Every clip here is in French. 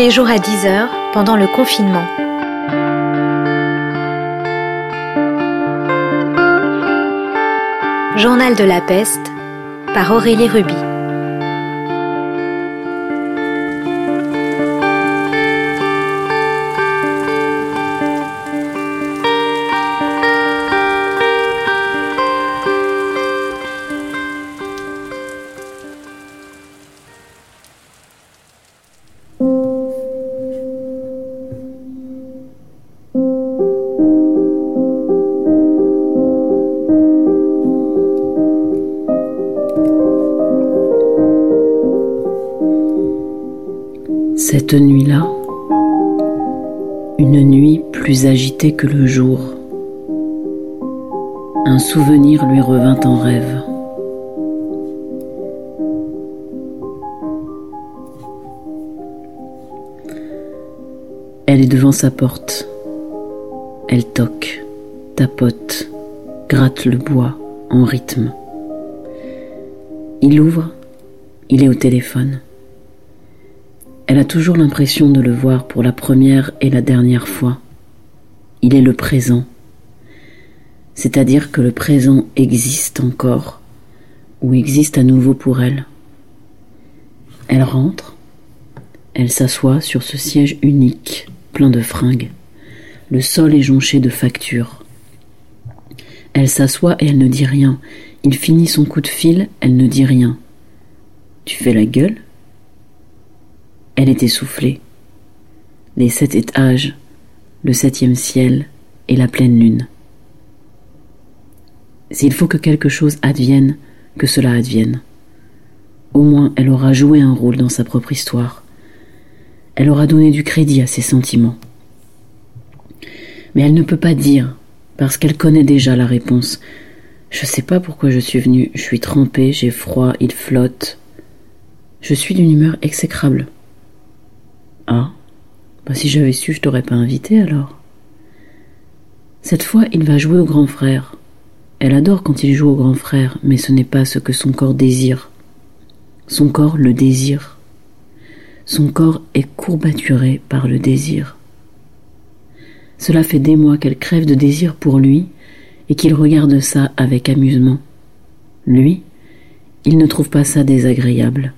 les jours à 10h pendant le confinement. Journal de la peste par Aurélie Ruby. Cette nuit-là, une nuit plus agitée que le jour, un souvenir lui revint en rêve. Elle est devant sa porte. Elle toque, tapote, gratte le bois en rythme. Il ouvre, il est au téléphone. Elle a toujours l'impression de le voir pour la première et la dernière fois. Il est le présent. C'est-à-dire que le présent existe encore, ou existe à nouveau pour elle. Elle rentre, elle s'assoit sur ce siège unique, plein de fringues. Le sol est jonché de factures. Elle s'assoit et elle ne dit rien. Il finit son coup de fil, elle ne dit rien. Tu fais la gueule? Elle est essoufflée. Les sept étages, le septième ciel et la pleine lune. S'il faut que quelque chose advienne, que cela advienne. Au moins elle aura joué un rôle dans sa propre histoire. Elle aura donné du crédit à ses sentiments. Mais elle ne peut pas dire, parce qu'elle connaît déjà la réponse. Je sais pas pourquoi je suis venue, je suis trempée, j'ai froid, il flotte. Je suis d'une humeur exécrable. Ah, si j'avais su, je t'aurais pas invité alors. Cette fois, il va jouer au grand frère. Elle adore quand il joue au grand frère, mais ce n'est pas ce que son corps désire. Son corps le désire. Son corps est courbaturé par le désir. Cela fait des mois qu'elle crève de désir pour lui et qu'il regarde ça avec amusement. Lui, il ne trouve pas ça désagréable.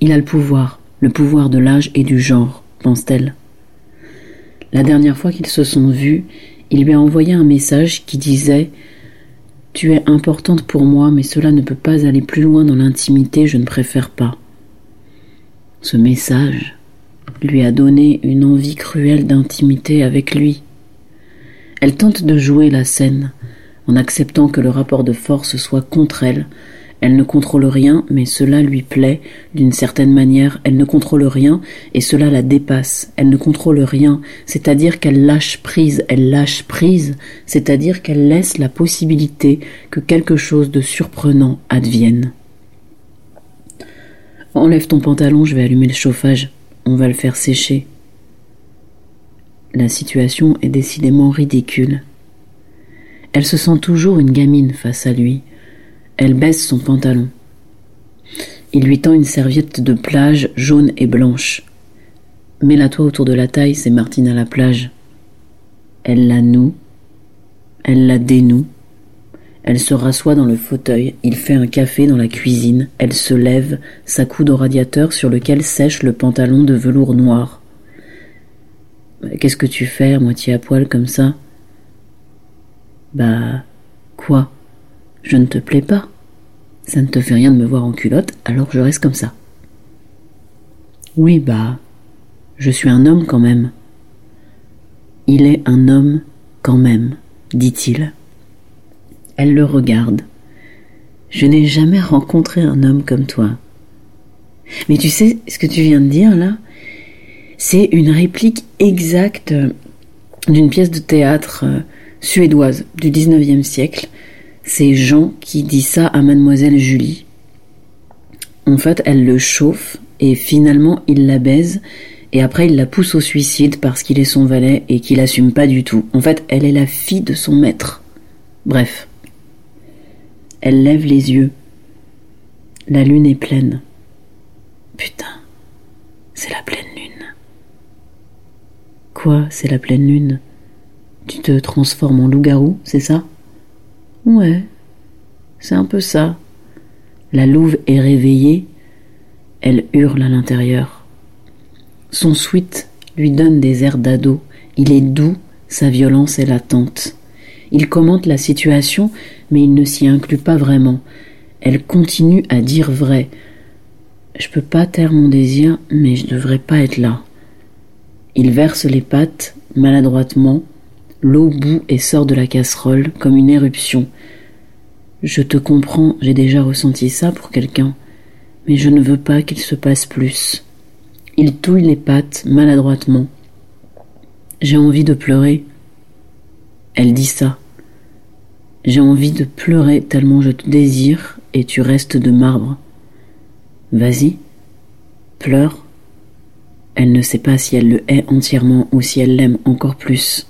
Il a le pouvoir, le pouvoir de l'âge et du genre, pense-t-elle. La dernière fois qu'ils se sont vus, il lui a envoyé un message qui disait Tu es importante pour moi, mais cela ne peut pas aller plus loin dans l'intimité, je ne préfère pas. Ce message lui a donné une envie cruelle d'intimité avec lui. Elle tente de jouer la scène, en acceptant que le rapport de force soit contre elle, elle ne contrôle rien, mais cela lui plaît d'une certaine manière. Elle ne contrôle rien et cela la dépasse. Elle ne contrôle rien, c'est-à-dire qu'elle lâche prise. Elle lâche prise, c'est-à-dire qu'elle laisse la possibilité que quelque chose de surprenant advienne. Enlève ton pantalon, je vais allumer le chauffage. On va le faire sécher. La situation est décidément ridicule. Elle se sent toujours une gamine face à lui. Elle baisse son pantalon. Il lui tend une serviette de plage jaune et blanche. Mets-la-toi autour de la taille, c'est Martine à la plage. Elle la noue, elle la dénoue. Elle se rassoit dans le fauteuil, il fait un café dans la cuisine, elle se lève, s'accoude au radiateur sur lequel sèche le pantalon de velours noir. Qu'est-ce que tu fais moitié à poil comme ça? Bah, quoi? Je ne te plais pas. Ça ne te fait rien de me voir en culotte, alors je reste comme ça. Oui, bah, je suis un homme quand même. Il est un homme quand même, dit-il. Elle le regarde. Je n'ai jamais rencontré un homme comme toi. Mais tu sais ce que tu viens de dire là? C'est une réplique exacte d'une pièce de théâtre euh, suédoise du 19e siècle c'est Jean qui dit ça à mademoiselle Julie. En fait, elle le chauffe et finalement il la baise et après il la pousse au suicide parce qu'il est son valet et qu'il assume pas du tout. En fait, elle est la fille de son maître. Bref. Elle lève les yeux. La lune est pleine. Putain. C'est la pleine lune. Quoi, c'est la pleine lune? Tu te transformes en loup-garou, c'est ça? Ouais, c'est un peu ça. La louve est réveillée, elle hurle à l'intérieur. Son sweat lui donne des airs d'ado, il est doux, sa violence est latente. Il commente la situation, mais il ne s'y inclut pas vraiment. Elle continue à dire vrai. Je peux pas taire mon désir, mais je devrais pas être là. Il verse les pattes, maladroitement, l'eau bout et sort de la casserole comme une éruption. Je te comprends, j'ai déjà ressenti ça pour quelqu'un, mais je ne veux pas qu'il se passe plus. Il touille les pattes maladroitement. J'ai envie de pleurer. Elle dit ça. J'ai envie de pleurer tellement je te désire et tu restes de marbre. Vas-y, pleure. Elle ne sait pas si elle le hait entièrement ou si elle l'aime encore plus.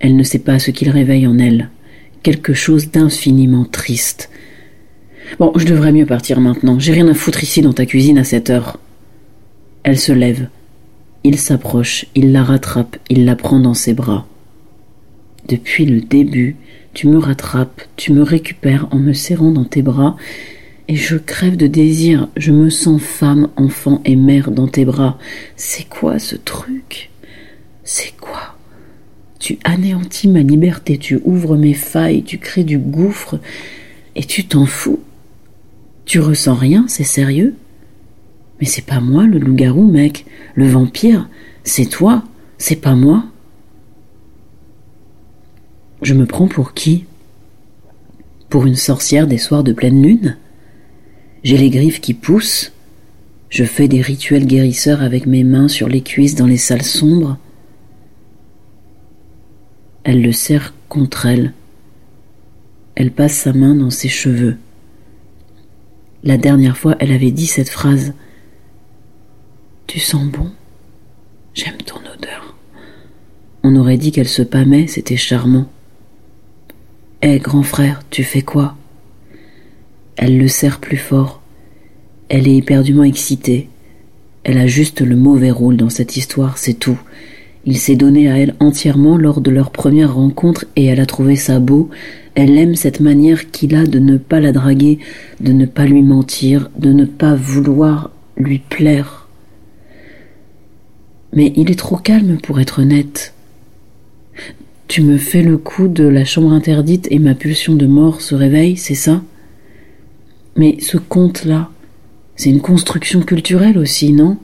Elle ne sait pas ce qu'il réveille en elle. Quelque chose d'infiniment triste. Bon, je devrais mieux partir maintenant. J'ai rien à foutre ici dans ta cuisine à cette heure. Elle se lève. Il s'approche, il la rattrape, il la prend dans ses bras. Depuis le début, tu me rattrapes, tu me récupères en me serrant dans tes bras, et je crève de désir, je me sens femme, enfant et mère dans tes bras. C'est quoi ce truc? C'est quoi? Tu anéantis ma liberté, tu ouvres mes failles, tu crées du gouffre, et tu t'en fous. Tu ressens rien, c'est sérieux. Mais c'est pas moi le loup-garou, mec, le vampire, c'est toi, c'est pas moi. Je me prends pour qui? Pour une sorcière des soirs de pleine lune? J'ai les griffes qui poussent? Je fais des rituels guérisseurs avec mes mains sur les cuisses dans les salles sombres? Elle le serre contre elle. Elle passe sa main dans ses cheveux. La dernière fois, elle avait dit cette phrase. Tu sens bon? J'aime ton odeur. On aurait dit qu'elle se pâmait, c'était charmant. Hé, grand frère, tu fais quoi? Elle le serre plus fort. Elle est éperdument excitée. Elle a juste le mauvais rôle dans cette histoire, c'est tout. Il s'est donné à elle entièrement lors de leur première rencontre et elle a trouvé ça beau. Elle aime cette manière qu'il a de ne pas la draguer, de ne pas lui mentir, de ne pas vouloir lui plaire. Mais il est trop calme pour être honnête. Tu me fais le coup de la chambre interdite et ma pulsion de mort se réveille, c'est ça? Mais ce conte-là, c'est une construction culturelle aussi, non?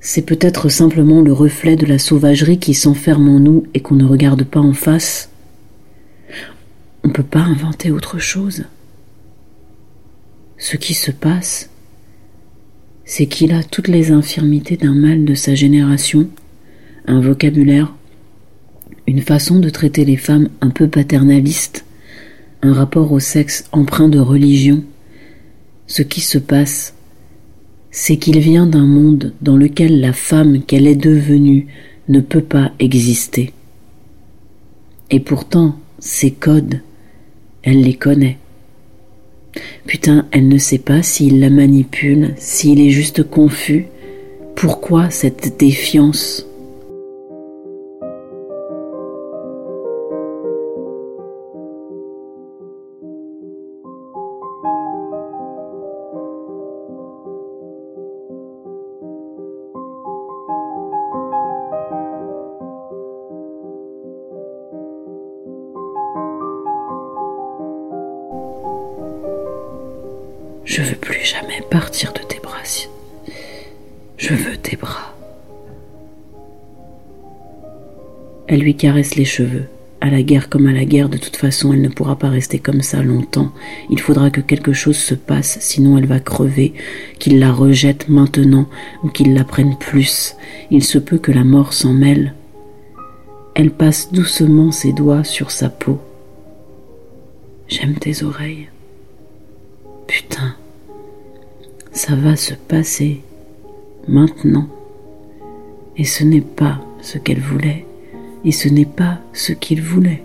C'est peut-être simplement le reflet de la sauvagerie qui s'enferme en nous et qu'on ne regarde pas en face. On ne peut pas inventer autre chose. Ce qui se passe, c'est qu'il a toutes les infirmités d'un mal de sa génération, un vocabulaire une façon de traiter les femmes un peu paternaliste, un rapport au sexe empreint de religion. Ce qui se passe, c'est qu'il vient d'un monde dans lequel la femme qu'elle est devenue ne peut pas exister. Et pourtant, ces codes, elle les connaît. Putain, elle ne sait pas s'il la manipule, s'il est juste confus. Pourquoi cette défiance? Je veux plus jamais partir de tes bras. Je veux tes bras. Elle lui caresse les cheveux. À la guerre comme à la guerre, de toute façon, elle ne pourra pas rester comme ça longtemps. Il faudra que quelque chose se passe, sinon elle va crever, qu'il la rejette maintenant ou qu'il la prenne plus. Il se peut que la mort s'en mêle. Elle passe doucement ses doigts sur sa peau. J'aime tes oreilles. Ça va se passer maintenant. Et ce n'est pas ce qu'elle voulait, et ce n'est pas ce qu'il voulait.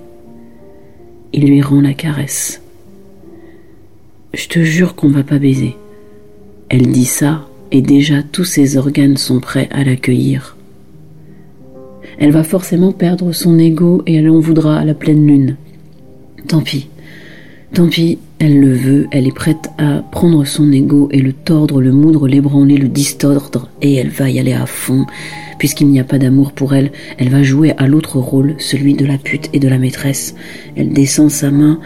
Il lui rend la caresse. Je te jure qu'on va pas baiser. Elle dit ça, et déjà tous ses organes sont prêts à l'accueillir. Elle va forcément perdre son ego et elle en voudra à la pleine lune. Tant pis, tant pis, elle le veut, elle est prête à prendre son ego et le tordre, le moudre, l'ébranler, le distordre, et elle va y aller à fond. Puisqu'il n'y a pas d'amour pour elle, elle va jouer à l'autre rôle, celui de la pute et de la maîtresse. Elle descend sa main,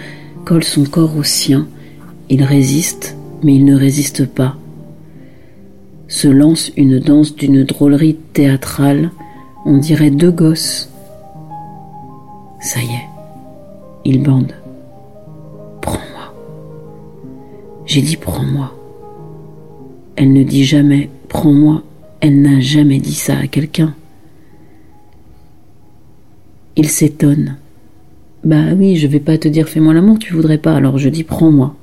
colle son corps au sien. Il résiste, mais il ne résiste pas. Se lance une danse d'une drôlerie théâtrale, on dirait deux gosses. Ça y est, il bande. J'ai dit prends-moi. Elle ne dit jamais prends-moi. Elle n'a jamais dit ça à quelqu'un. Il s'étonne. Bah oui, je vais pas te dire fais-moi l'amour, tu voudrais pas, alors je dis prends-moi.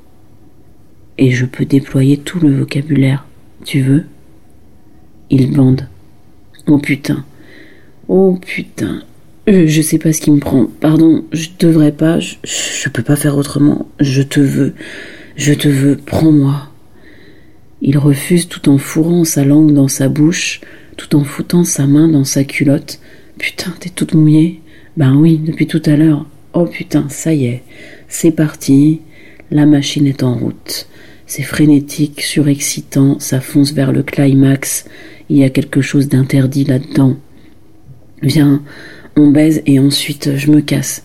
Et je peux déployer tout le vocabulaire. Tu veux? Il bande. Oh putain. Oh putain. Euh, je, sais pas ce qui me prend. Pardon, je devrais pas. Je, je peux pas faire autrement. Je te veux. Je te veux. Prends-moi. Il refuse tout en fourrant sa langue dans sa bouche, tout en foutant sa main dans sa culotte. Putain, t'es toute mouillée. Ben oui, depuis tout à l'heure. Oh putain, ça y est. C'est parti. La machine est en route. C'est frénétique, surexcitant, ça fonce vers le climax. Il y a quelque chose d'interdit là-dedans. Viens, on baise et ensuite je me casse.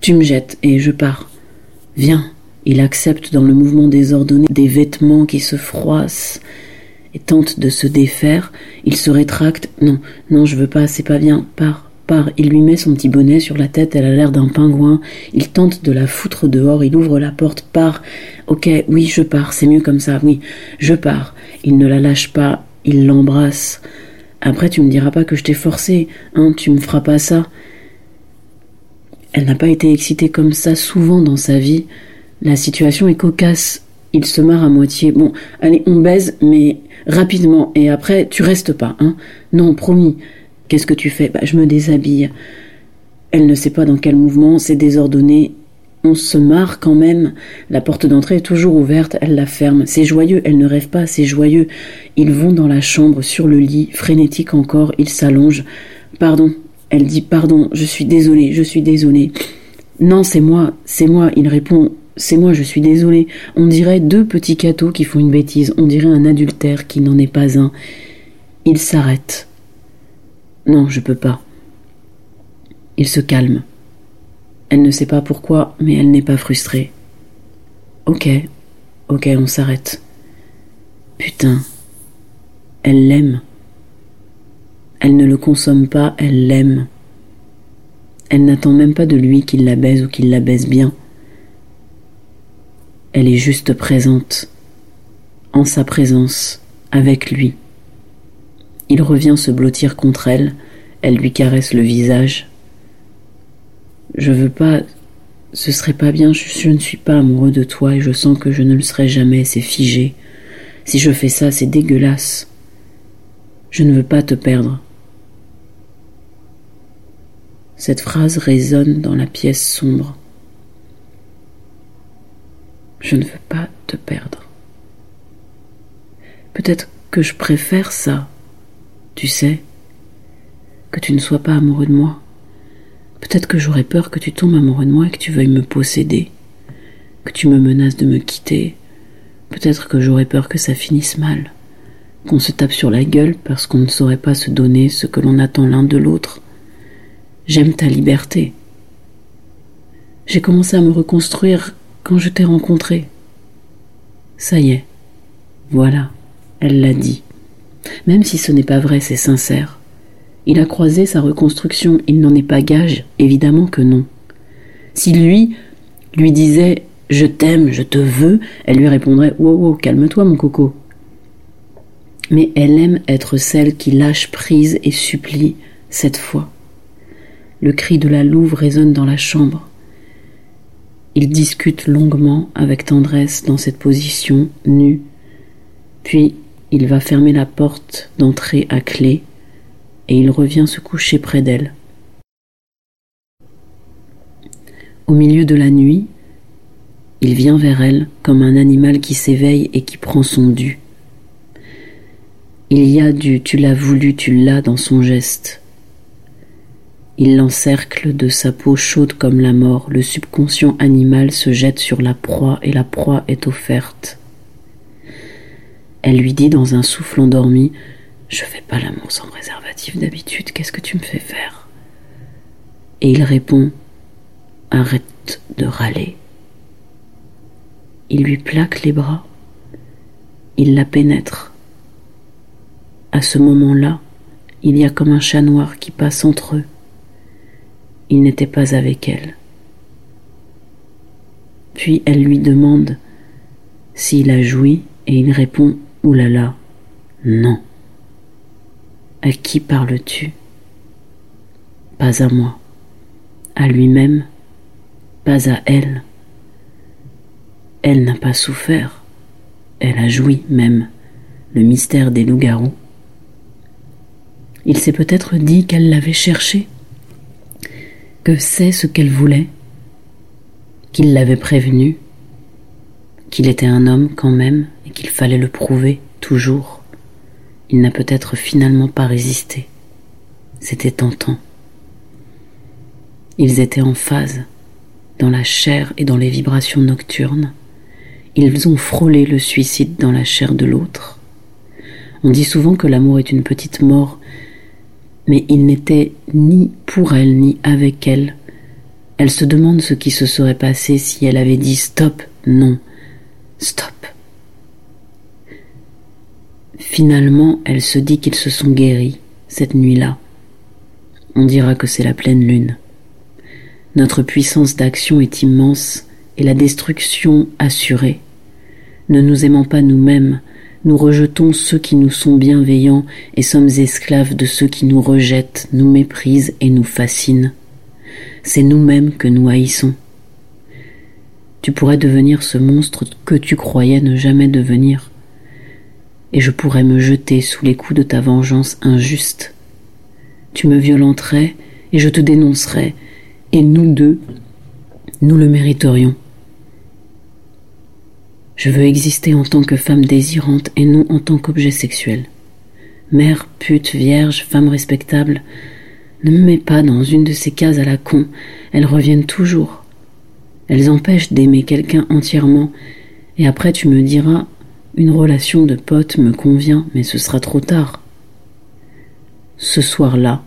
Tu me jettes et je pars. Viens. Il accepte dans le mouvement désordonné des vêtements qui se froissent et tente de se défaire. Il se rétracte. Non, non, je veux pas, c'est pas bien. Pars, pars. Il lui met son petit bonnet sur la tête, elle a l'air d'un pingouin. Il tente de la foutre dehors, il ouvre la porte, part. Ok, oui, je pars, c'est mieux comme ça, oui, je pars. Il ne la lâche pas, il l'embrasse. Après, tu me diras pas que je t'ai forcé, hein, tu me feras pas ça. Elle n'a pas été excitée comme ça souvent dans sa vie. La situation est cocasse. Il se marre à moitié. Bon, allez, on baise, mais rapidement. Et après, tu restes pas, hein. Non, promis. Qu'est-ce que tu fais? Bah, je me déshabille. Elle ne sait pas dans quel mouvement, c'est désordonné. On se marre quand même. La porte d'entrée est toujours ouverte, elle la ferme. C'est joyeux, elle ne rêve pas, c'est joyeux. Ils vont dans la chambre, sur le lit, frénétique encore, ils s'allongent. Pardon, elle dit pardon, je suis désolée, je suis désolée. Non, c'est moi, c'est moi, il répond. C'est moi, je suis désolée. On dirait deux petits cathos qui font une bêtise, on dirait un adultère qui n'en est pas un. Il s'arrête. Non, je peux pas. Il se calme. Elle ne sait pas pourquoi, mais elle n'est pas frustrée. Ok, ok, on s'arrête. Putain, elle l'aime. Elle ne le consomme pas, elle l'aime. Elle n'attend même pas de lui qu'il la baise ou qu'il la baise bien. Elle est juste présente, en sa présence, avec lui. Il revient se blottir contre elle, elle lui caresse le visage, je veux pas. Ce serait pas bien, je, ne suis pas amoureux de toi et je sens que je ne le serai jamais, c'est figé. Si je fais ça, c'est dégueulasse. Je ne veux pas te perdre. Cette phrase résonne dans la pièce sombre. Je ne veux pas te perdre. Peut-être que je préfère ça, tu sais, que tu ne sois pas amoureux de moi. Peut-être que j'aurais peur que tu tombes amoureux de moi et que tu veuilles me posséder, que tu me menaces de me quitter. Peut-être que j'aurais peur que ça finisse mal, qu'on se tape sur la gueule parce qu'on ne saurait pas se donner ce que l'on attend l'un de l'autre. J'aime ta liberté. J'ai commencé à me reconstruire quand je t'ai rencontré. Ça y est, voilà, elle l'a dit. Même si ce n'est pas vrai, c'est sincère. Il a croisé sa reconstruction, il n'en est pas gage, évidemment que non. Si lui lui disait Je t'aime, je te veux, elle lui répondrait Wow, wow, calme-toi, mon coco. Mais elle aime être celle qui lâche prise et supplie cette fois. Le cri de la louve résonne dans la chambre. Il discute longuement avec tendresse dans cette position, nue. Puis il va fermer la porte d'entrée à clé et il revient se coucher près d'elle. Au milieu de la nuit, il vient vers elle comme un animal qui s'éveille et qui prend son dû. Il y a du tu l'as voulu, tu l'as dans son geste. Il l'encercle de sa peau chaude comme la mort, le subconscient animal se jette sur la proie et la proie est offerte. Elle lui dit dans un souffle endormi Je fais pas l'amour sans préservatif d'habitude, qu'est-ce que tu me fais faire? Et il répond Arrête de râler. Il lui plaque les bras, il la pénètre à ce moment-là, il y a comme un chat noir qui passe entre eux. Il n'était pas avec elle. Puis elle lui demande s'il a joui et il répond Oulala, non. À qui parles-tu? Pas à moi. À lui-même Pas à elle. Elle n'a pas souffert. Elle a joui même. Le mystère des loups-garous il s'est peut-être dit qu'elle l'avait cherché, que c'est ce qu'elle voulait, qu'il l'avait prévenu, qu'il était un homme quand même et qu'il fallait le prouver toujours. Il n'a peut-être finalement pas résisté. C'était tentant. Ils étaient en phase, dans la chair et dans les vibrations nocturnes. Ils ont frôlé le suicide dans la chair de l'autre. On dit souvent que l'amour est une petite mort mais il n'était ni pour elle ni avec elle. Elle se demande ce qui se serait passé si elle avait dit stop, non, stop. Finalement, elle se dit qu'ils se sont guéris cette nuit-là. On dira que c'est la pleine lune. Notre puissance d'action est immense et la destruction assurée. Ne nous aimant pas nous-mêmes, nous rejetons ceux qui nous sont bienveillants et sommes esclaves de ceux qui nous rejettent, nous méprisent et nous fascinent. C'est nous-mêmes que nous haïssons. Tu pourrais devenir ce monstre que tu croyais ne jamais devenir, et je pourrais me jeter sous les coups de ta vengeance injuste. Tu me violenterais et je te dénoncerais, et nous deux, nous le mériterions. Je veux exister en tant que femme désirante et non en tant qu'objet sexuel. Mère, pute, vierge, femme respectable, ne me mets pas dans une de ces cases à la con, elles reviennent toujours. Elles empêchent d'aimer quelqu'un entièrement, et après tu me diras une relation de pote me convient, mais ce sera trop tard. Ce soir-là,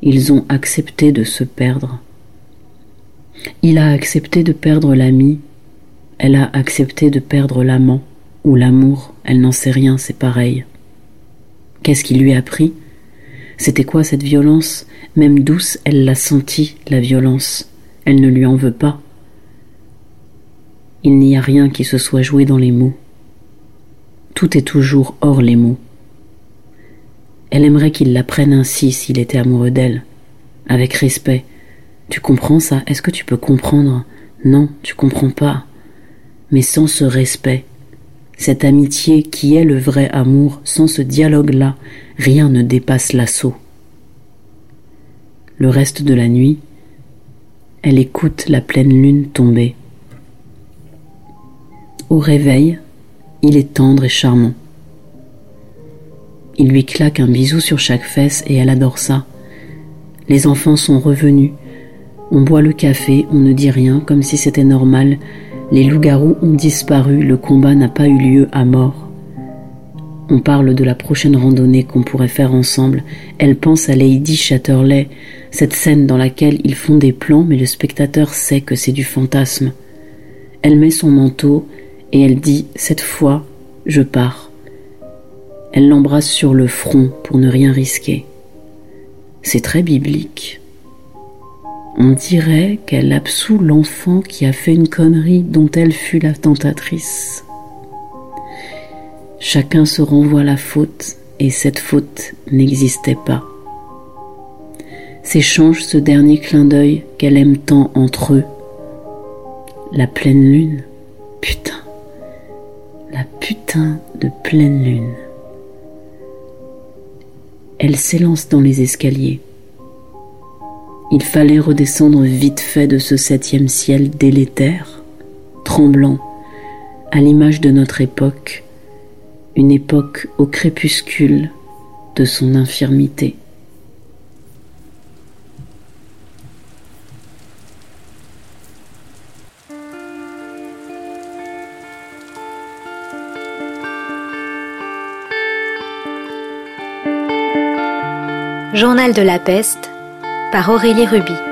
ils ont accepté de se perdre. Il a accepté de perdre l'ami elle a accepté de perdre l'amant ou l'amour, elle n'en sait rien, c'est pareil. Qu'est-ce qui lui a pris? C'était quoi cette violence? Même douce, elle l'a senti, la violence. Elle ne lui en veut pas. Il n'y a rien qui se soit joué dans les mots. Tout est toujours hors les mots. Elle aimerait qu'il la prenne ainsi s'il était amoureux d'elle, avec respect. Tu comprends ça? Est-ce que tu peux comprendre? Non, tu comprends pas mais sans ce respect, cette amitié qui est le vrai amour, sans ce dialogue-là, rien ne dépasse l'assaut. Le reste de la nuit, elle écoute la pleine lune tomber. Au réveil, il est tendre et charmant. Il lui claque un bisou sur chaque fesse et elle adore ça. Les enfants sont revenus. On boit le café, on ne dit rien comme si c'était normal, les loups-garous ont disparu, le combat n'a pas eu lieu à mort. On parle de la prochaine randonnée qu'on pourrait faire ensemble. Elle pense à Lady Chatterley, cette scène dans laquelle ils font des plans mais le spectateur sait que c'est du fantasme. Elle met son manteau et elle dit Cette fois, je pars. Elle l'embrasse sur le front pour ne rien risquer. C'est très biblique. On dirait qu'elle absout l'enfant qui a fait une connerie dont elle fut la tentatrice. Chacun se renvoie la faute et cette faute n'existait pas. S'échange ce dernier clin d'œil qu'elle aime tant entre eux. La pleine lune, putain, la putain de pleine lune. Elle s'élance dans les escaliers. Il fallait redescendre vite fait de ce septième ciel délétère, tremblant, à l'image de notre époque, une époque au crépuscule de son infirmité. Journal de la peste par Aurélie Ruby.